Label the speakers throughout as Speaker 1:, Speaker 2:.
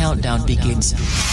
Speaker 1: countdown begins.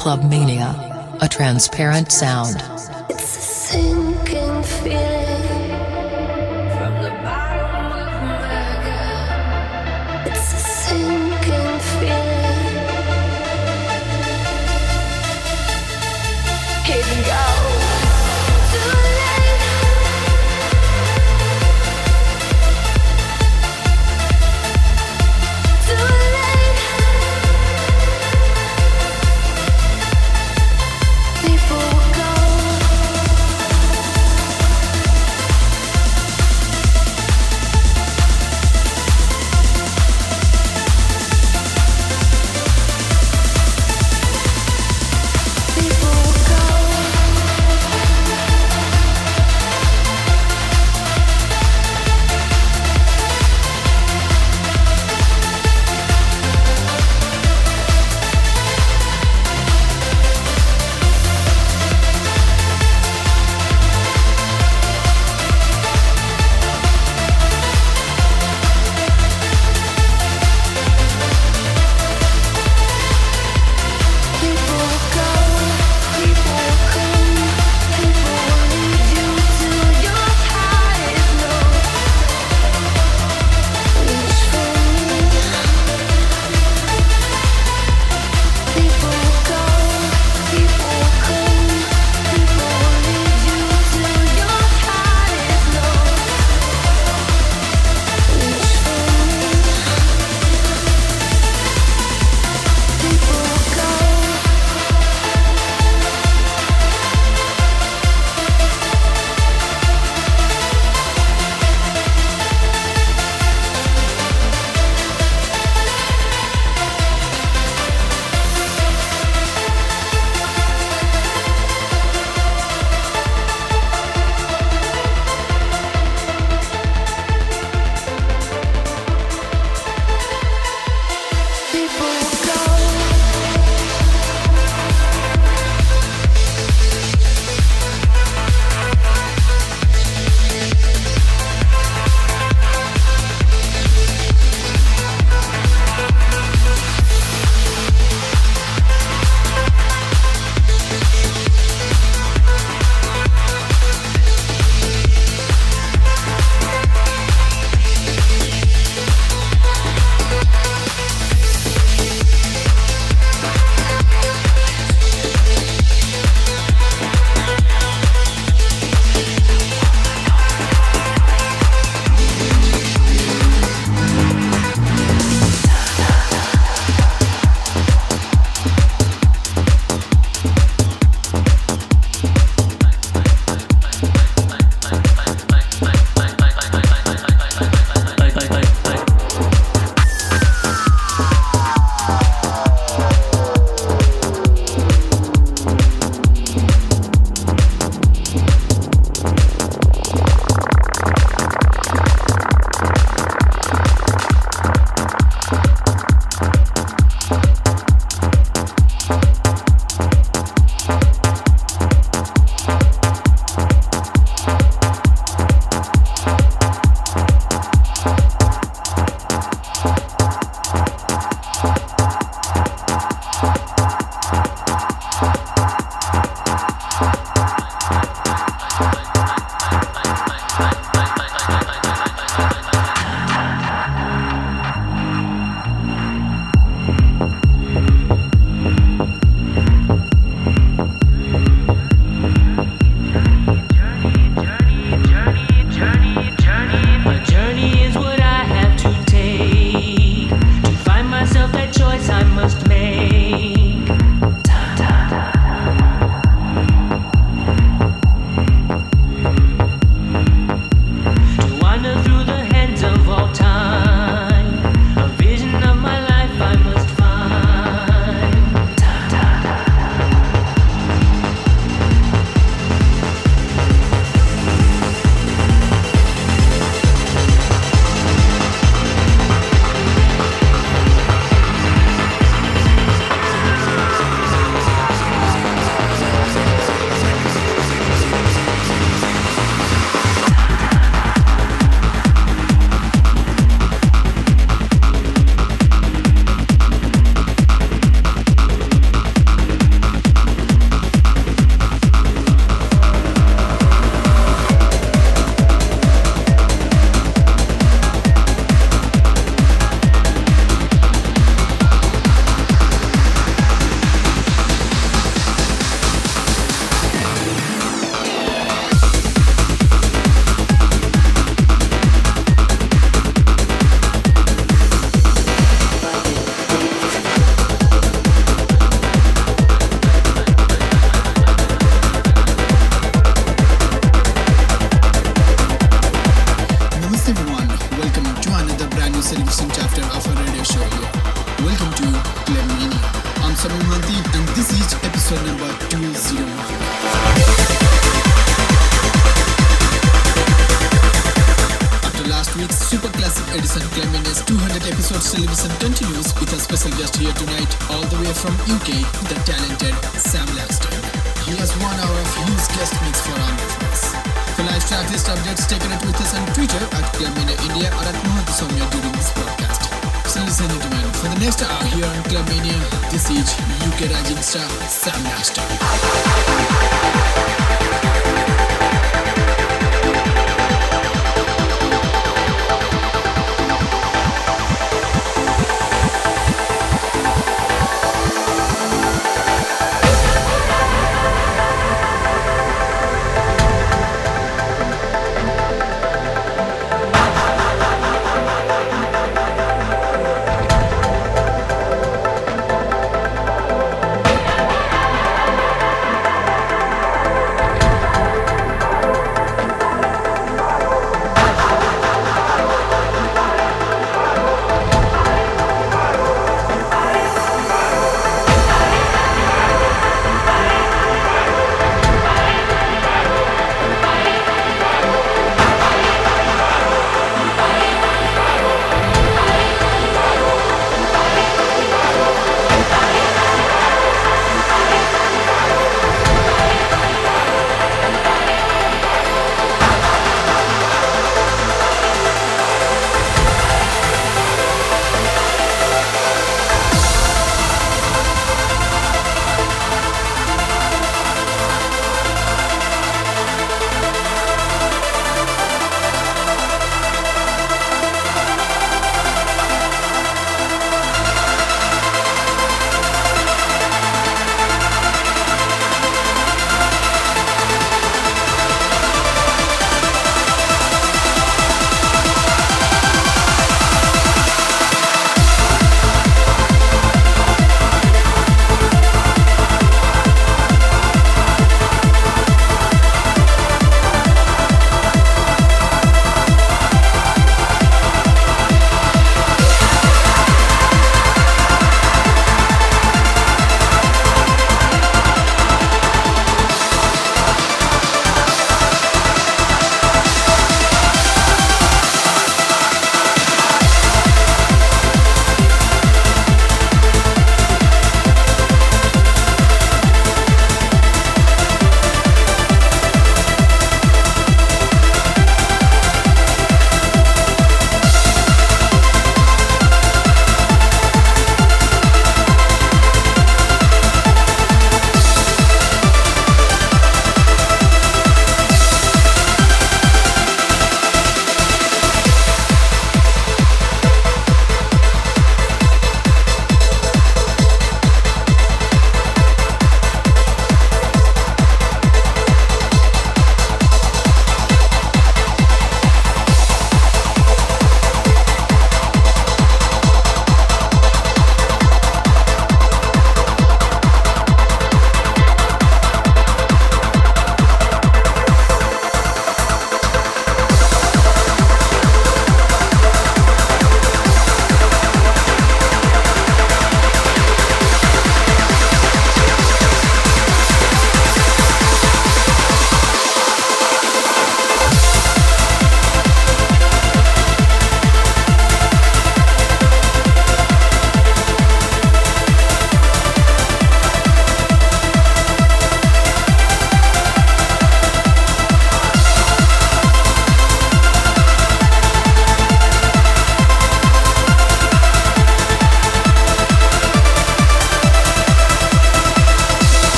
Speaker 2: Club Mania,
Speaker 1: a transparent sound.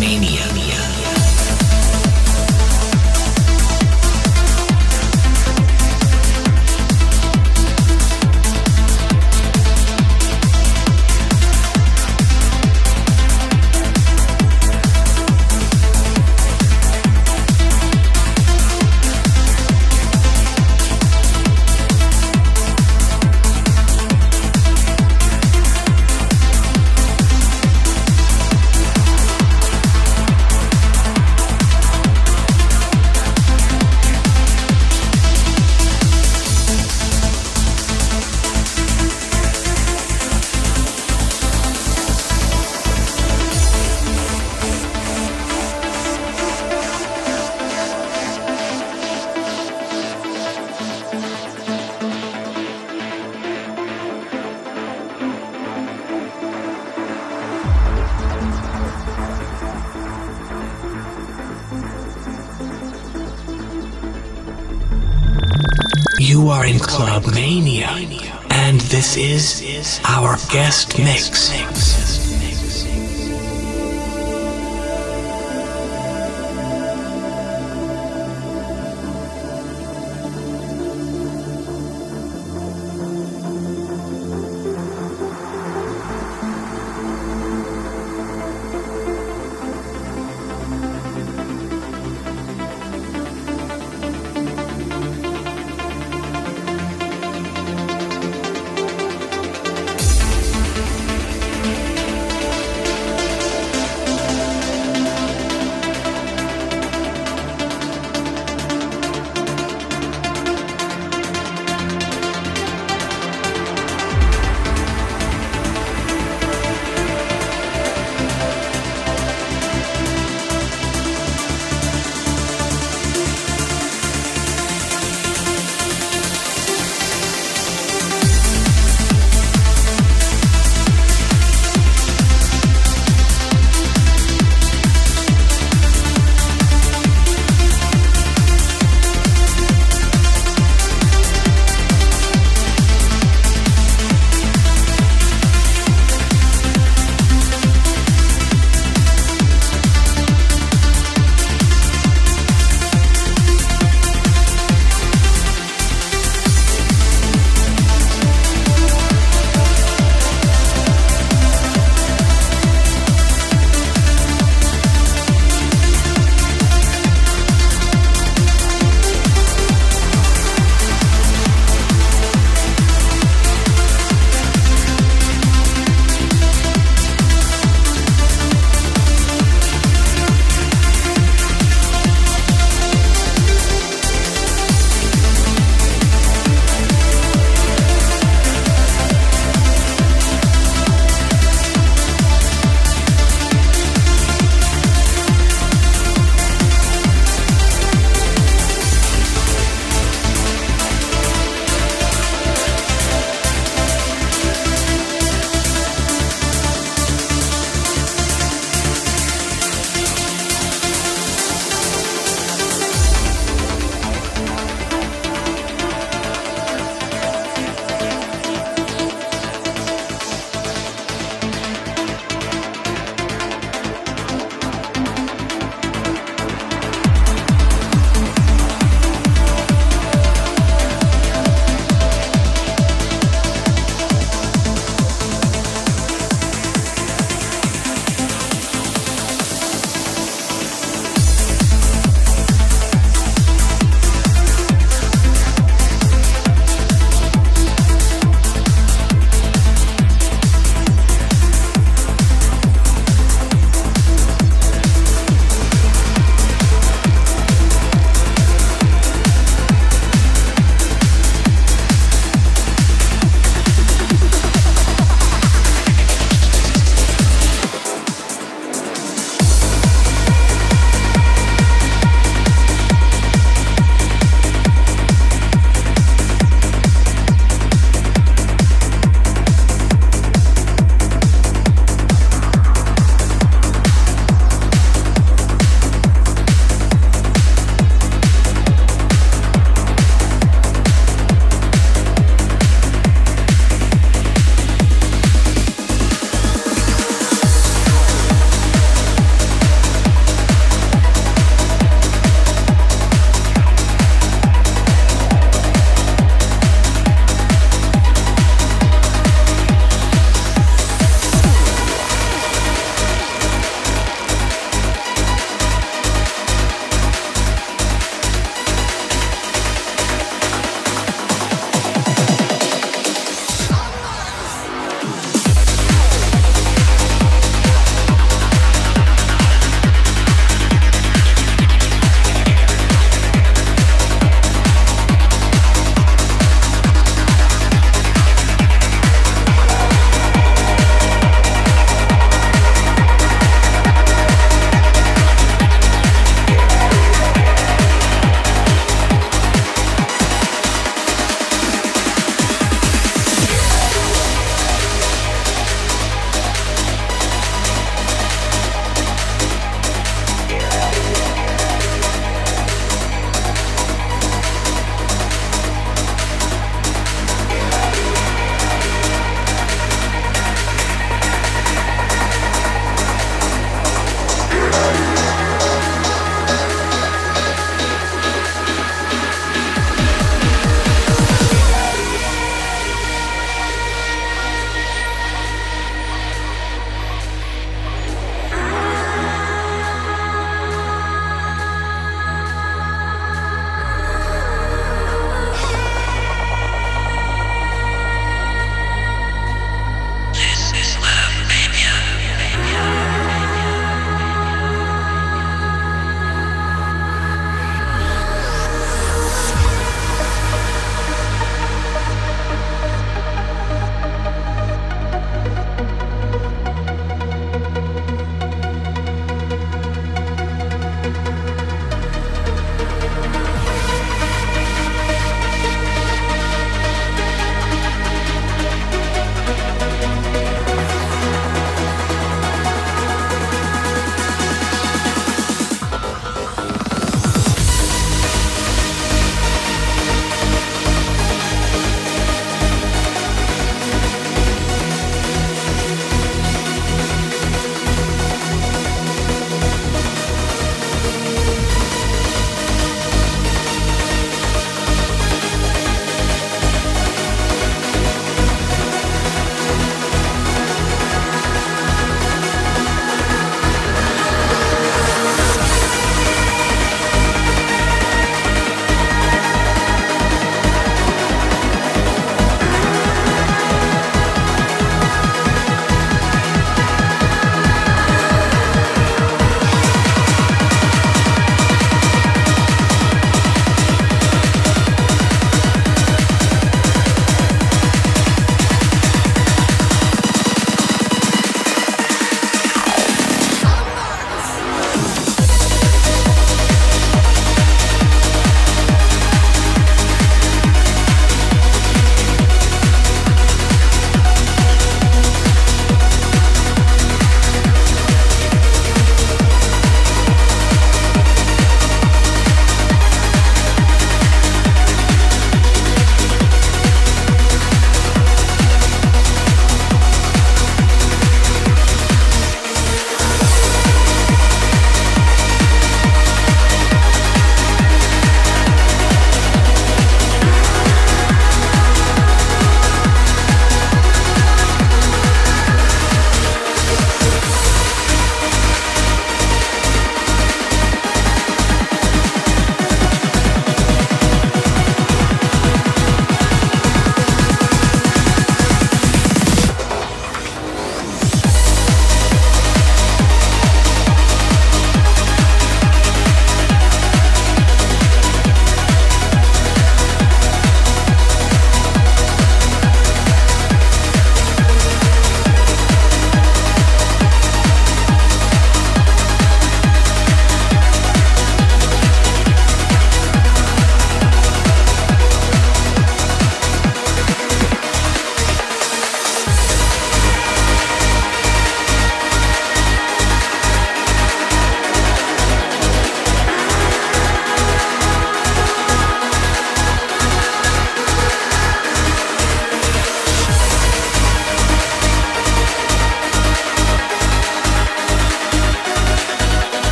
Speaker 3: Mania.
Speaker 2: Mania, and this is our guest mix.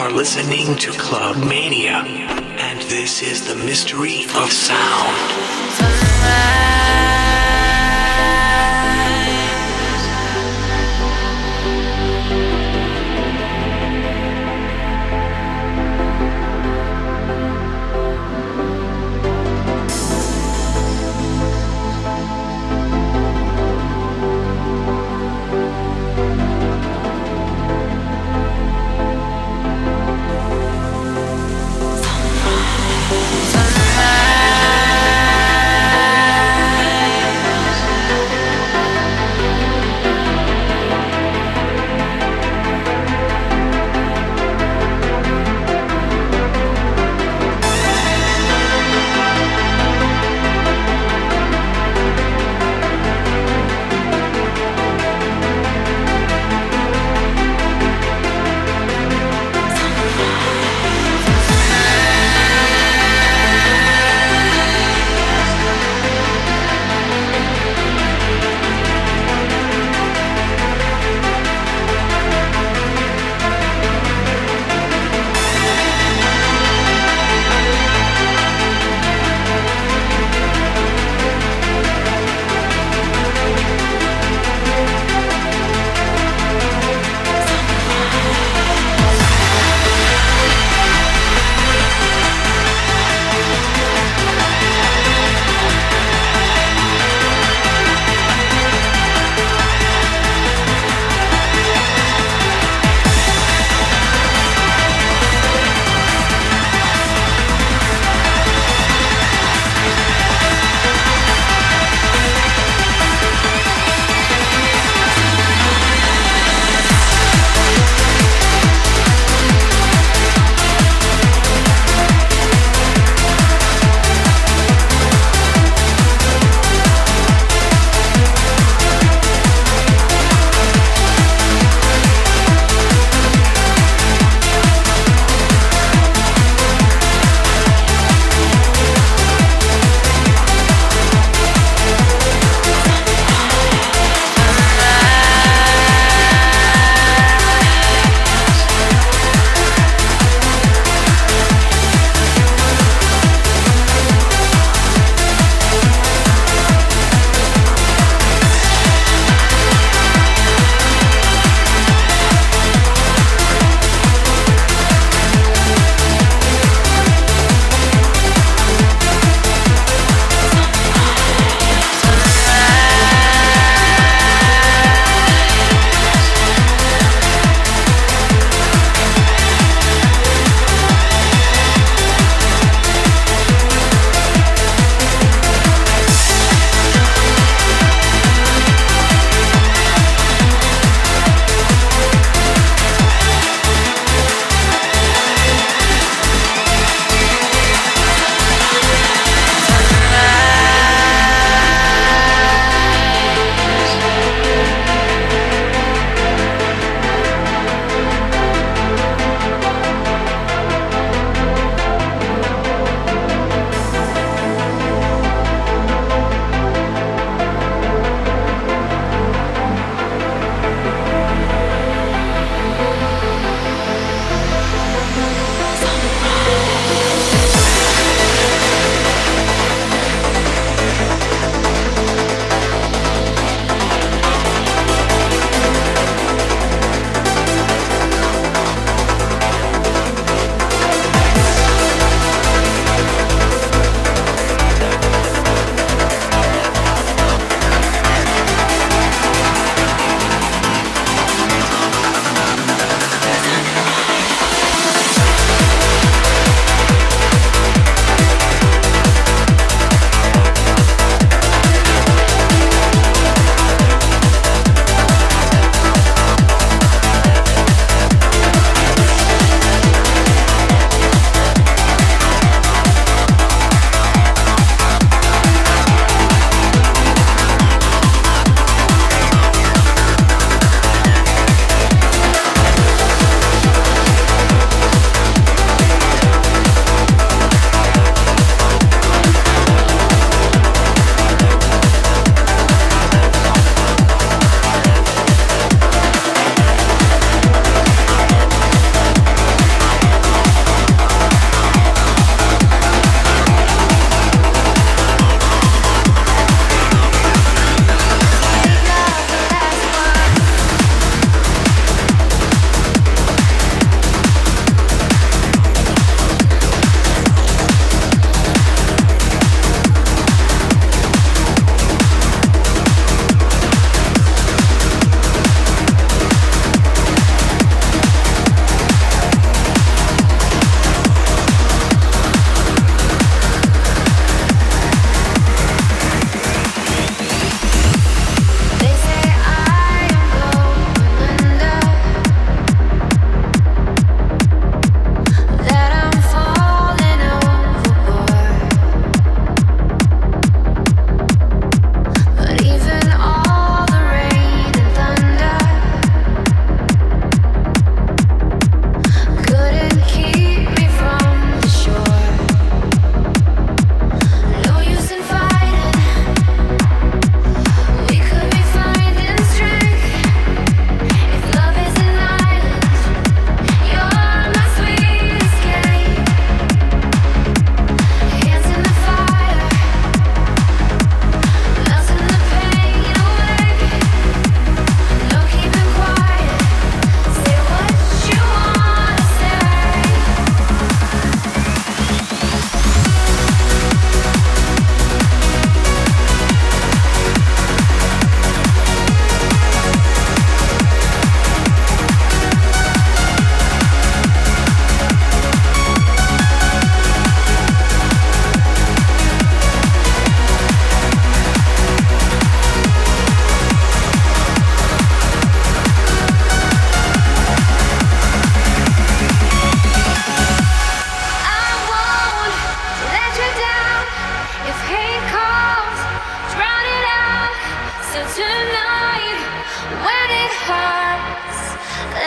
Speaker 2: Are listening to Club Mania, and this is the mystery of sound.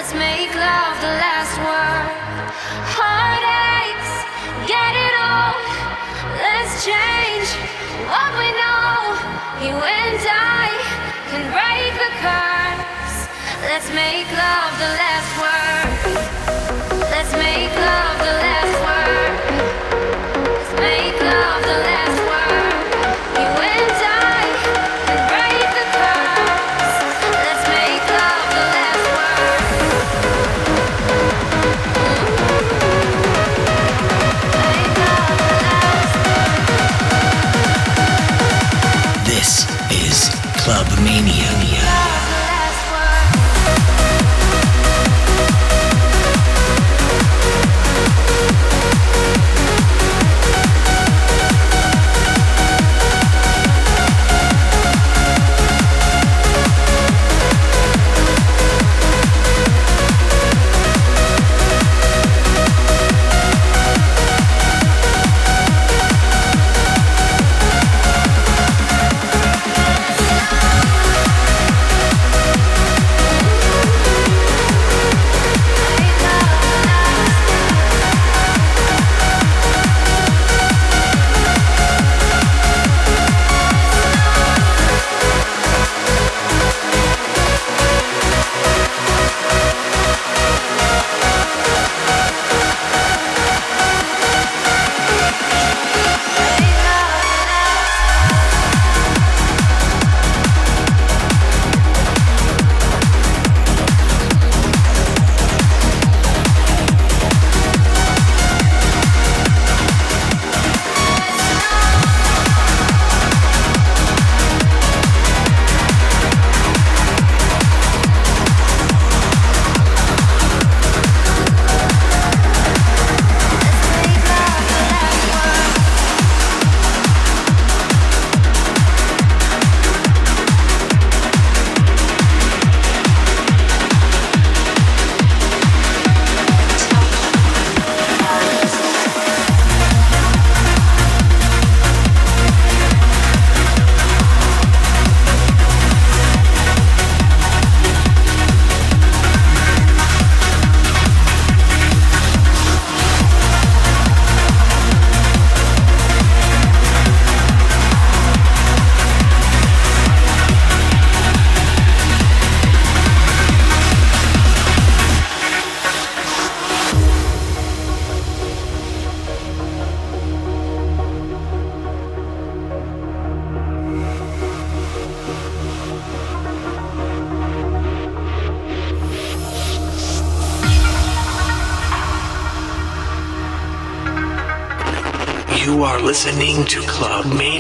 Speaker 1: Let's make love the last word. Heartaches, get it all. Let's change what we know. You and I can break the curse. Let's make love the last word. Let's make love the last word.
Speaker 2: Listening to Club Mania.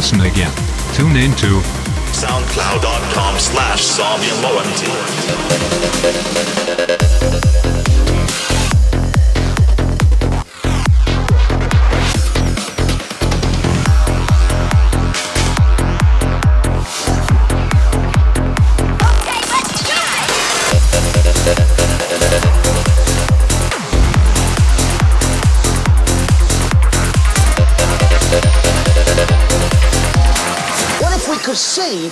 Speaker 4: listen again, tune in to
Speaker 5: soundcloud.com slash
Speaker 6: zombie could see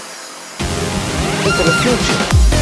Speaker 6: into the future.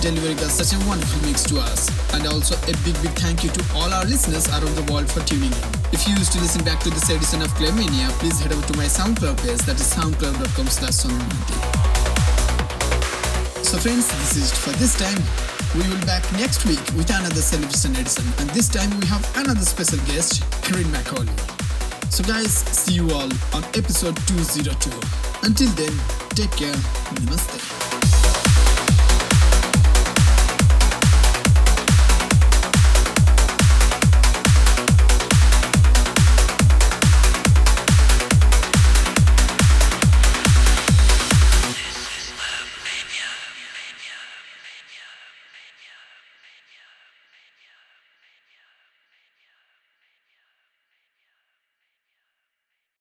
Speaker 3: Delivering such a wonderful mix to us. And also a big, big thank you to all our listeners around the world for tuning in. If you used to listen back to this edition of Club Mania, please head over to my SoundCloud page, that is soundcloud.com slash So friends, this is it for this time. We will be back next week with another celebration edition. And this time we have another special guest, Corinne Macaulay. So guys, see you all on episode 202. Until then, take care. Namaste.